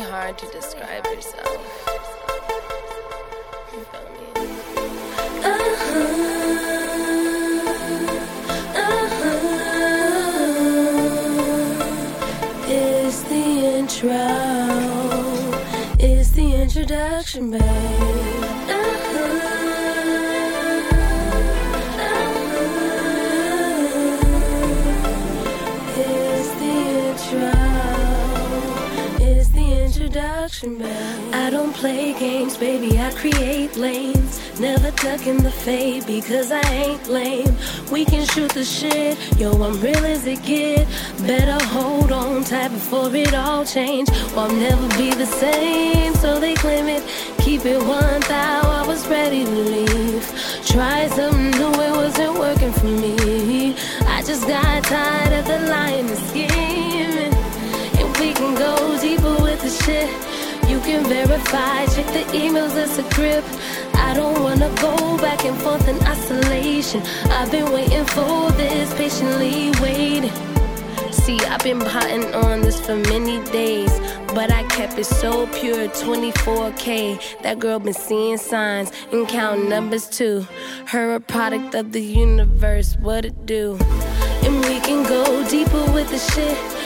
hard to describe yourself. Uh-huh. Uh-huh. Is the intro? Is the introduction, babe? Introduction, babe? I don't play games, baby. I create lanes. Never ducking the fade because I ain't lame. We can shoot the shit, yo. I'm real as it get. Better hold on tight before it all change. Or I'll never be the same. So they claim it, keep it one thou. I was ready to leave. Try something new, it wasn't working for me. I just got tired of the lying the shit. You can verify, check the emails, it's a grip. I don't wanna go back and forth in isolation. I've been waiting for this, patiently waiting. See, I've been plotting on this for many days, but I kept it so pure 24K. That girl been seeing signs and counting numbers too. Her a product of the universe, what it do? And we can go deeper with the shit.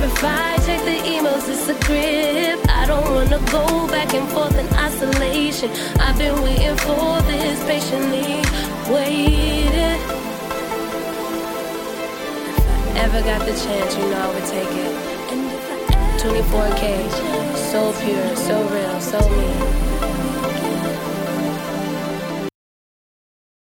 Can verify, check the emails, it's a grip. I don't wanna go back and forth in isolation. I've been waiting for this patiently, waiting. If I ever got the chance, you know I would take it. 24K, so pure, so real, so me.